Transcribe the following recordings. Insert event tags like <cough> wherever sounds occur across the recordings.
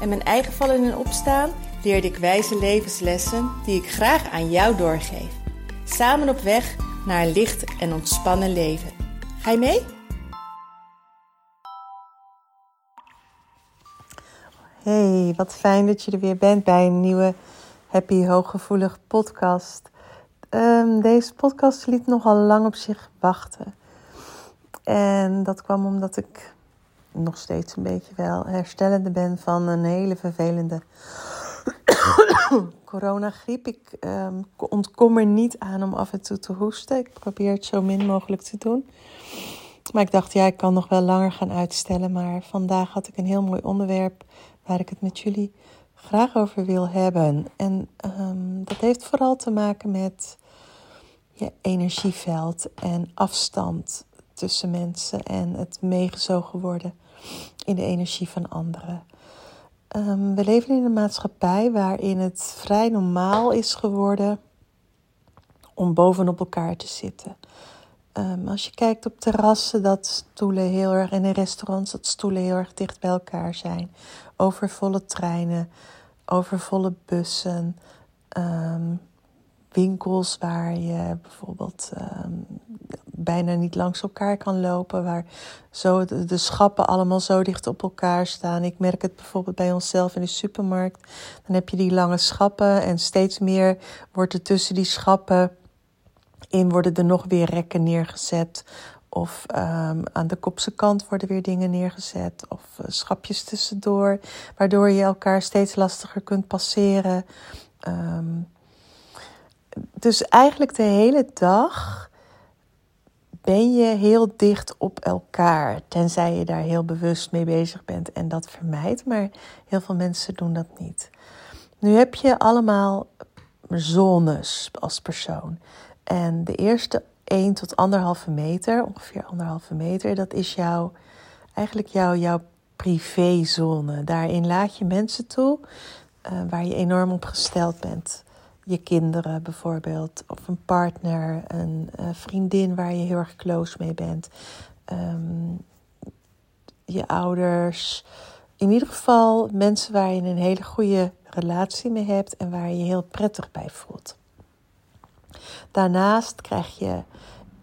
en mijn eigen vallen en opstaan leerde ik wijze levenslessen die ik graag aan jou doorgeef. Samen op weg naar een licht en ontspannen leven. Ga je mee? Hey, wat fijn dat je er weer bent bij een nieuwe Happy Hooggevoelig podcast. Um, deze podcast liet nogal lang op zich wachten. En dat kwam omdat ik nog steeds een beetje wel herstellende ben van een hele vervelende <coughs> coronagriep. Ik um, ontkom er niet aan om af en toe te hoesten. Ik probeer het zo min mogelijk te doen. Maar ik dacht, ja, ik kan nog wel langer gaan uitstellen. Maar vandaag had ik een heel mooi onderwerp waar ik het met jullie graag over wil hebben. En um, dat heeft vooral te maken met je energieveld en afstand tussen mensen en het meegezogen worden in de energie van anderen. Um, we leven in een maatschappij waarin het vrij normaal is geworden om bovenop elkaar te zitten. Um, als je kijkt op terrassen, dat stoelen heel erg, en in restaurants, dat stoelen heel erg dicht bij elkaar zijn. Overvolle treinen, overvolle bussen. Um, winkels waar je bijvoorbeeld bijna niet langs elkaar kan lopen, waar zo de, schappen allemaal zo dicht op elkaar staan. Ik merk het bijvoorbeeld bij onszelf in de supermarkt. Dan heb je die lange schappen en steeds meer wordt er tussen die schappen in worden er nog weer rekken neergezet. Of um, aan de kopse kant worden weer dingen neergezet. Of uh, schapjes tussendoor. Waardoor je elkaar steeds lastiger kunt passeren. Um, dus eigenlijk de hele dag ben je heel dicht op elkaar. Tenzij je daar heel bewust mee bezig bent en dat vermijdt. Maar heel veel mensen doen dat niet. Nu heb je allemaal zones als persoon. En de eerste 1 tot 1,5 meter, ongeveer 1,5 meter, dat is jouw, eigenlijk jouw, jouw privézone. Daarin laat je mensen toe uh, waar je enorm op gesteld bent je kinderen bijvoorbeeld, of een partner, een uh, vriendin waar je heel erg close mee bent, um, je ouders. In ieder geval mensen waar je een hele goede relatie mee hebt en waar je je heel prettig bij voelt. Daarnaast krijg je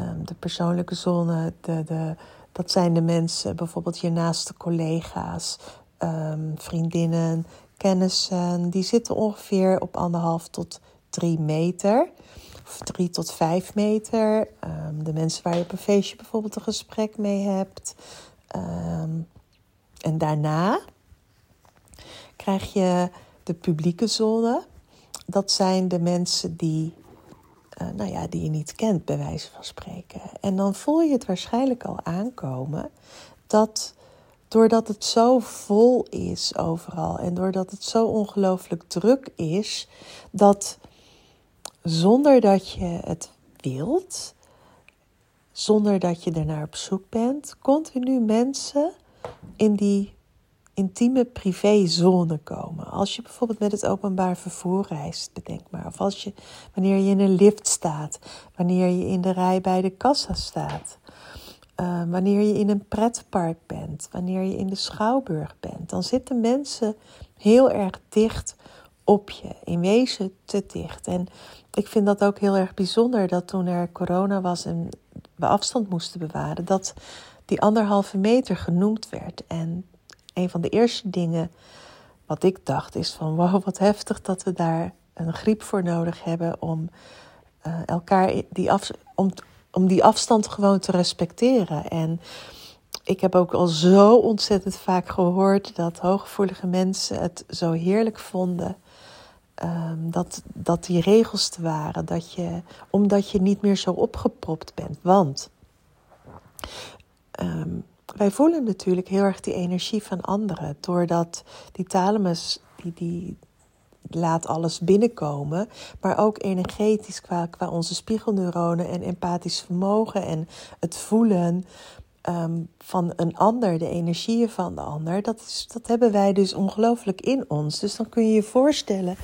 um, de persoonlijke zone, de, de, dat zijn de mensen, bijvoorbeeld je naaste collega's, um, vriendinnen, kennissen, die zitten ongeveer op anderhalf tot drie meter. Of drie tot vijf meter. Um, de mensen waar je op een feestje bijvoorbeeld een gesprek mee hebt. Um, en daarna krijg je de publieke zone. Dat zijn de mensen die, uh, nou ja, die je niet kent, bij wijze van spreken. En dan voel je het waarschijnlijk al aankomen dat doordat het zo vol is overal en doordat het zo ongelooflijk druk is, dat zonder dat je het wilt, zonder dat je ernaar op zoek bent, continu mensen in die intieme privézone komen. Als je bijvoorbeeld met het openbaar vervoer reist, bedenk maar. Of als je, wanneer je in een lift staat, wanneer je in de rij bij de kassa staat. Uh, wanneer je in een pretpark bent, wanneer je in de schouwburg bent, dan zitten mensen heel erg dicht op je, in wezen te dicht. En ik vind dat ook heel erg bijzonder dat toen er corona was en we afstand moesten bewaren, dat die anderhalve meter genoemd werd. En een van de eerste dingen wat ik dacht is van wow, wat heftig dat we daar een griep voor nodig hebben om uh, elkaar die af, om, om die afstand gewoon te respecteren. En ik heb ook al zo ontzettend vaak gehoord dat hooggevoelige mensen het zo heerlijk vonden Um, dat, dat die regels te waren. Dat je, omdat je niet meer zo opgepropt bent. Want um, wij voelen natuurlijk heel erg die energie van anderen. Doordat die thalamus die, die laat alles binnenkomen. Maar ook energetisch qua, qua onze spiegelneuronen en empathisch vermogen en het voelen. Ehm, van een ander, de energieën van de ander, dat, is, dat hebben wij dus ongelooflijk in ons. Dus dan kun je je voorstellen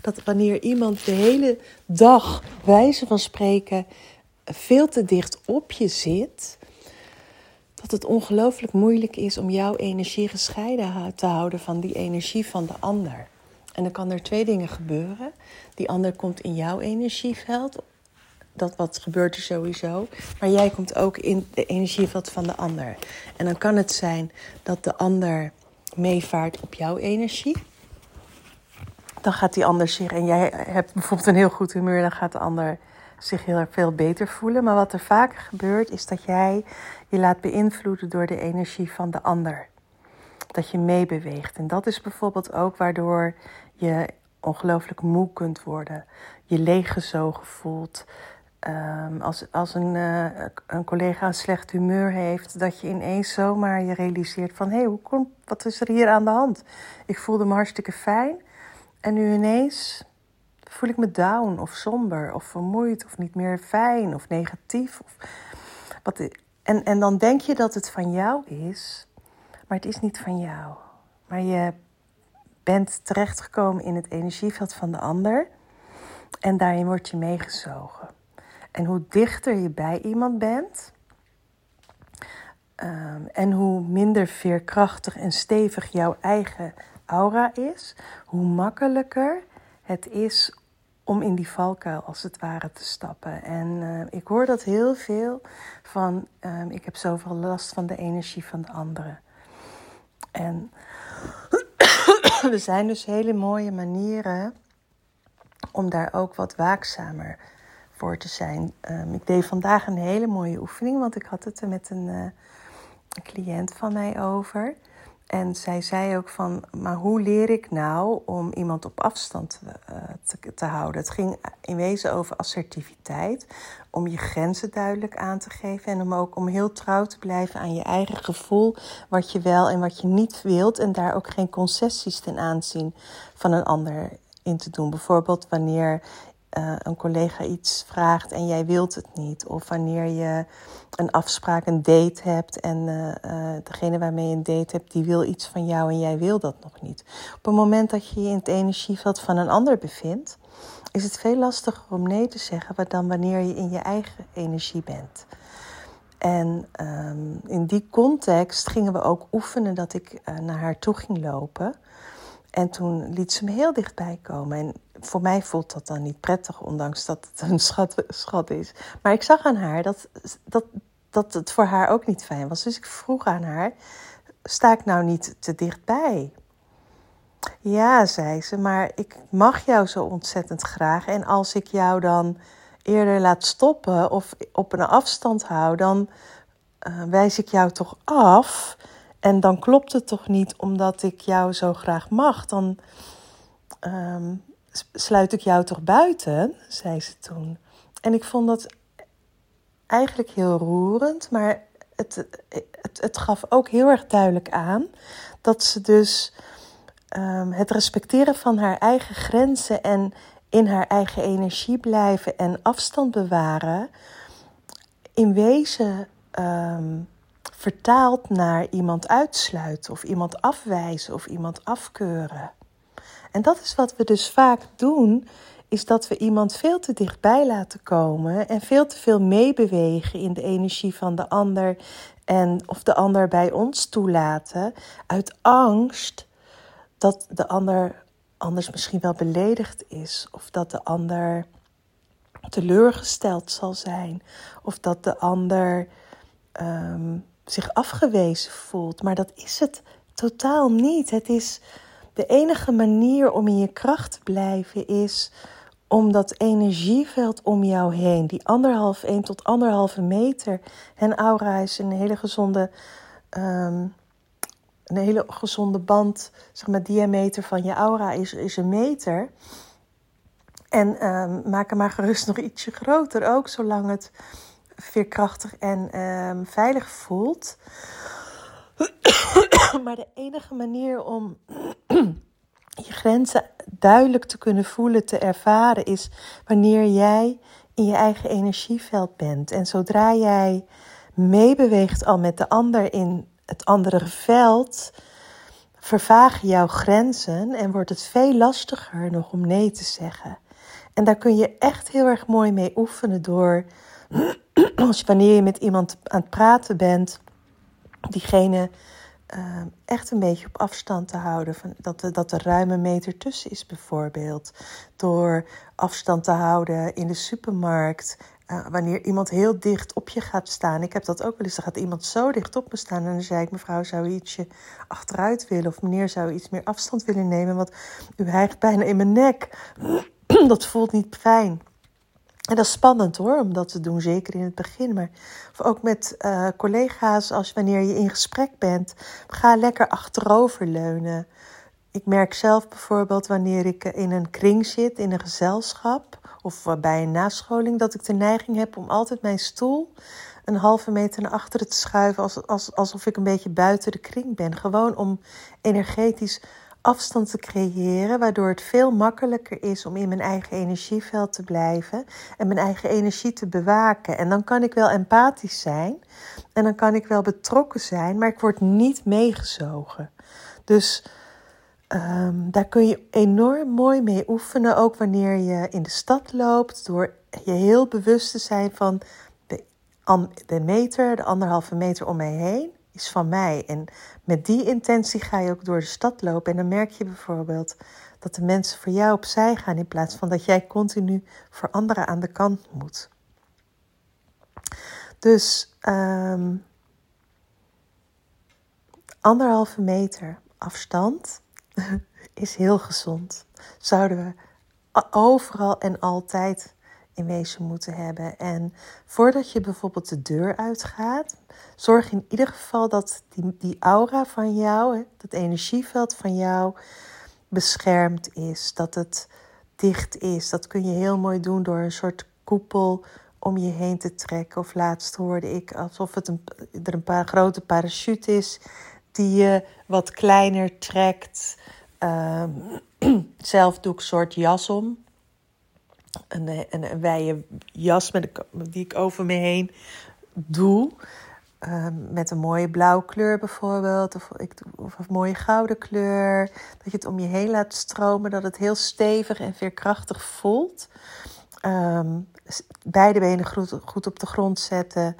dat wanneer iemand de hele dag, wijze van spreken, veel te dicht op je zit, dat het ongelooflijk moeilijk is om jouw energie gescheiden te houden van die energie van de ander. En dan kan er twee dingen gebeuren. Die ander komt in jouw energieveld dat wat gebeurt er sowieso. Maar jij komt ook in de energieveld van de ander. En dan kan het zijn dat de ander meevaart op jouw energie. Dan gaat die ander zich, en jij hebt bijvoorbeeld een heel goed humeur, dan gaat de ander zich heel erg veel beter voelen. Maar wat er vaker gebeurt, is dat jij je laat beïnvloeden door de energie van de ander. Dat je meebeweegt. En dat is bijvoorbeeld ook waardoor je ongelooflijk moe kunt worden. Je leeggezogen voelt. Um, als als een, uh, een collega een slecht humeur heeft, dat je ineens zomaar je realiseert van hé, hey, hoe komt, wat is er hier aan de hand? Ik voelde me hartstikke fijn en nu ineens voel ik me down of somber of vermoeid of niet meer fijn of negatief. Of wat, en, en dan denk je dat het van jou is, maar het is niet van jou. Maar je bent terechtgekomen in het energieveld van de ander en daarin word je meegezogen. En hoe dichter je bij iemand bent, um, en hoe minder veerkrachtig en stevig jouw eigen aura is, hoe makkelijker het is om in die valkuil als het ware te stappen. En uh, ik hoor dat heel veel van, um, ik heb zoveel last van de energie van de anderen. En <clears throat> er zijn dus hele mooie manieren om daar ook wat waakzamer voor te zijn. Um, ik deed vandaag een hele mooie oefening, want ik had het er met een, uh, een cliënt van mij over. En zij zei ook van, maar hoe leer ik nou om iemand op afstand uh, te, te, houden? Het ging in wezen over assertiviteit, om je grenzen duidelijk aan te geven en om ook om heel trouw te blijven aan je eigen gevoel, wat je wel en wat je niet wilt en daar ook geen concessies ten aanzien van een ander in te doen. Bijvoorbeeld wanneer uh, een collega iets vraagt en jij wilt het niet. Of wanneer je een afspraak, een date hebt en uh, uh, degene waarmee je een date hebt, die wil iets van jou en jij wil dat nog niet. Op het moment dat je je in het energieveld van een ander bevindt, is het veel lastiger om nee te zeggen dan wanneer je in je eigen energie bent. En um, in die context gingen we ook oefenen dat ik naar haar toe ging lopen. En toen liet ze me heel dichtbij komen. En voor mij voelt dat dan niet prettig, ondanks dat het een schat, schat is. Maar ik zag aan haar dat, dat, dat het voor haar ook niet fijn was. Dus ik vroeg aan haar: sta ik nou niet te dichtbij? Ja, zei ze, maar ik mag jou zo ontzettend graag. En als ik jou dan eerder laat stoppen of op een afstand hou, dan uh, wijs ik jou toch af. En dan klopt het toch niet omdat ik jou zo graag mag. Dan um, sluit ik jou toch buiten, zei ze toen. En ik vond dat eigenlijk heel roerend, maar het, het, het gaf ook heel erg duidelijk aan dat ze dus um, het respecteren van haar eigen grenzen en in haar eigen energie blijven en afstand bewaren, in wezen um, vertaald naar iemand uitsluiten of iemand afwijzen of iemand afkeuren. En dat is wat we dus vaak doen, is dat we iemand veel te dichtbij laten komen en veel te veel meebewegen in de energie van de ander en of de ander bij ons toelaten uit angst dat de ander anders misschien wel beledigd is of dat de ander teleurgesteld zal zijn of dat de ander um, zich afgewezen voelt. Maar dat is het totaal niet. Het is de enige manier om in je kracht te blijven is om dat energieveld om jou heen, die anderhalf, 1 tot anderhalve meter. En aura is een hele gezonde, um, een hele gezonde band, zeg maar, diameter van je aura is, is een meter. En um, maak hem maar gerust nog ietsje groter ook, zolang het veerkrachtig en um, veilig voelt. <coughs> maar de enige manier om <clears throat> je grenzen duidelijk te kunnen voelen, te ervaren, is wanneer jij in je eigen energieveld bent. En zodra jij meebeweegt al met de ander in het andere veld, vervagen jouw grenzen en wordt het veel lastiger nog om nee te zeggen. En daar kun je echt heel erg mooi mee oefenen door, <clears throat> als wanneer je met iemand aan het praten bent, diegene uh, echt een beetje op afstand te houden. Van dat, dat er ruime meter tussen is, bijvoorbeeld. Door afstand te houden in de supermarkt. Uh, wanneer iemand heel dicht op je gaat staan. Ik heb dat ook wel eens. Dan gaat iemand zo dicht op me staan. En dan zei ik: Mevrouw, zou u ietsje achteruit willen? Of meneer, zou u iets meer afstand willen nemen? Want u hijgt bijna in mijn nek. <clears throat> dat voelt niet fijn. En dat is spannend hoor, om dat te doen, zeker in het begin. Maar ook met uh, collega's, als wanneer je in gesprek bent, ga lekker achteroverleunen. Ik merk zelf bijvoorbeeld wanneer ik in een kring zit, in een gezelschap of bij een nascholing, dat ik de neiging heb om altijd mijn stoel een halve meter naar achteren te schuiven, als, als, alsof ik een beetje buiten de kring ben. Gewoon om energetisch afstand te creëren, waardoor het veel makkelijker is om in mijn eigen energieveld te blijven en mijn eigen energie te bewaken. En dan kan ik wel empathisch zijn en dan kan ik wel betrokken zijn, maar ik word niet meegezogen. Dus ehm, daar kun je enorm mooi mee oefenen, ook wanneer je in de stad loopt, door je heel bewust te zijn van de, de meter, de anderhalve meter om mij heen is van mij. En met die intentie ga je ook door de stad lopen. En dan merk je bijvoorbeeld dat de mensen voor jou opzij gaan in plaats van dat jij continu voor anderen aan de kant moet. Dus um, anderhalve meter afstand <laughs> is heel gezond. Zouden we overal en altijd in wezen moeten hebben. En voordat je bijvoorbeeld de deur uitgaat, zorg in ieder geval dat die, die aura van jou, dat energieveld van jou, beschermd is. Dat het dicht is. Dat kun je heel mooi doen door een soort koepel om je heen te trekken. Of laatst hoorde ik alsof het een, er een paar grote parachute is die je wat kleiner trekt. <clears throat> Um, zelf doe ik een soort jas om een, een, een wijde jas met die ik over me heen doe. Ehm, met een mooie blauwe kleur bijvoorbeeld, of, ik, of een mooie gouden kleur. Dat je het om je heen laat stromen, dat het heel stevig en veerkrachtig voelt. Um, beide benen goed, goed op de grond zetten.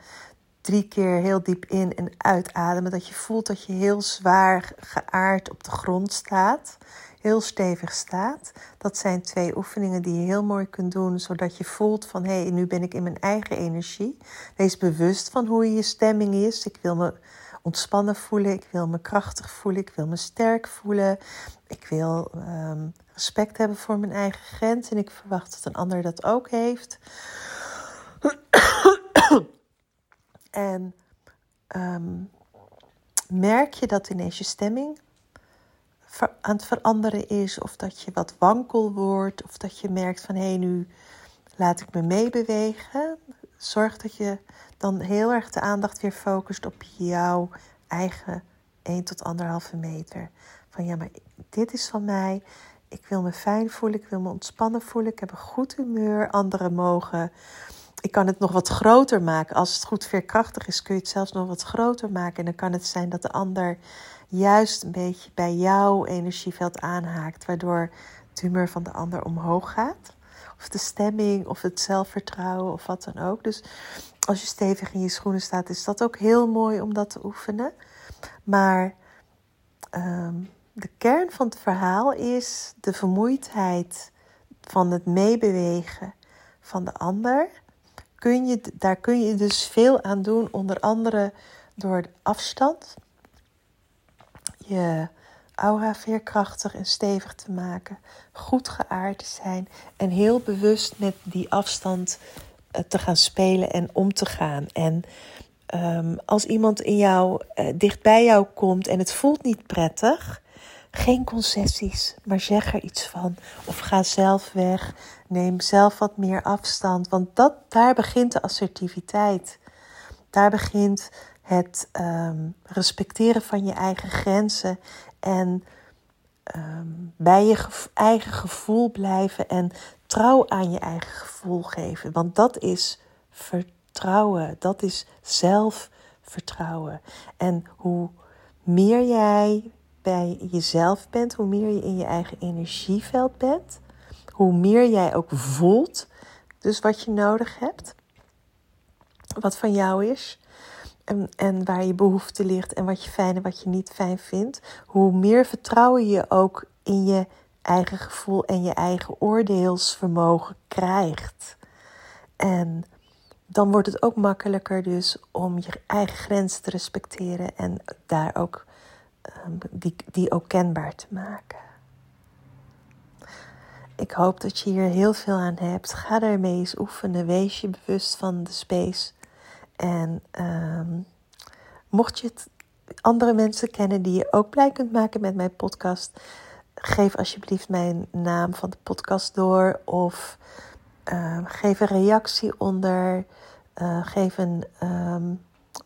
Drie keer heel diep in en uitademen. Dat je voelt dat je heel zwaar geaard op de grond staat heel stevig staat. Dat zijn twee oefeningen die je heel mooi kunt doen, zodat je voelt van hé, hey, nu ben ik in mijn eigen energie. Wees bewust van hoe je stemming is. Ik wil me ontspannen voelen, ik wil me krachtig voelen, ik wil me sterk voelen. Ik wil ehm, respect hebben voor mijn eigen grens en ik verwacht dat een ander dat ook heeft. en ehm, merk je dat ineens je stemming aan het veranderen is, of dat je wat wankel wordt, of dat je merkt van hé, nu laat ik me meebewegen. Zorg dat je dan heel erg de aandacht weer focust op jouw eigen 1 tot 1,5 meter. Van ja, maar dit is van mij. Ik wil me fijn voelen, ik wil me ontspannen voelen, ik heb een goed humeur. Anderen mogen. Ik kan het nog wat groter maken. Als het goed veerkrachtig is, kun je het zelfs nog wat groter maken. En dan kan het zijn dat de ander juist een beetje bij jouw energieveld aanhaakt, waardoor het humeur van de ander omhoog gaat. Of de stemming, of het zelfvertrouwen, of wat dan ook. Dus als je stevig in je schoenen staat, is dat ook heel mooi om dat te oefenen. Maar ehm, de kern van het verhaal is de vermoeidheid van het meebewegen van de ander. Kun je, daar kun je dus veel aan doen, onder andere door afstand je aura veerkrachtig en stevig te maken, goed geaard te zijn en heel bewust met die afstand eh, te gaan spelen en om te gaan. En um, als iemand in jou, uh, dicht bij jou komt en het voelt niet prettig, geen concessies, maar zeg er iets van. Of ga zelf weg, neem zelf wat meer afstand, want dat, daar begint de assertiviteit. Daar begint het um, respecteren van je eigen grenzen en ehm, bij je eigen gevoel blijven en trouw aan je eigen gevoel geven. Want dat is vertrouwen, dat is zelfvertrouwen. En hoe meer jij bij jezelf bent, hoe meer je in je eigen energieveld bent, hoe meer jij ook voelt, dus wat je nodig hebt, wat van jou is. En, en waar je behoefte ligt en wat je fijn en wat je niet fijn vindt, hoe meer vertrouwen je ook in je eigen gevoel en je eigen oordeelsvermogen krijgt. En dan wordt het ook makkelijker dus om je eigen grens te respecteren en daar ook Ehm, die, die ook kenbaar te maken. Ik hoop dat je hier heel veel aan hebt. Ga daarmee eens oefenen. Wees je bewust van de space. En ehm, mocht je andere mensen kennen die je ook blij kunt maken met mijn podcast, geef alsjeblieft mijn naam van de podcast door. Of ehm, geef een reactie onder. Uh, geef een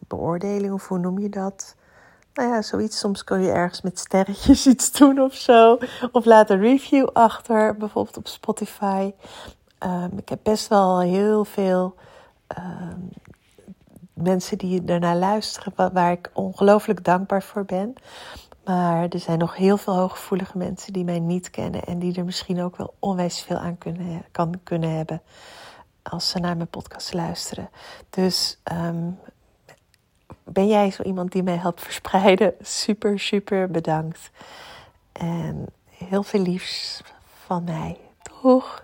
beoordeling, of hoe noem je dat? nou ja, zoiets. Soms kun je ergens met sterretjes <laughs> iets doen of zo. Of laat een review achter, bijvoorbeeld op Spotify. Ik heb best wel heel veel mensen die ernaar luisteren, waar ik ongelooflijk dankbaar voor ben. Maar er zijn nog heel veel hooggevoelige mensen die mij niet kennen en die er misschien ook wel onwijs veel aan kunnen, kan, kunnen hebben als ze naar mijn podcast luisteren. Dus um, ben jij zo iemand die mij helpt verspreiden? <laughs> Super, super bedankt. En heel veel liefs van mij. Doeg!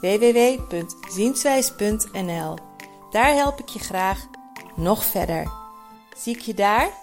www.zienswijs.nl. Daar help ik je graag nog verder. Zie ik je daar?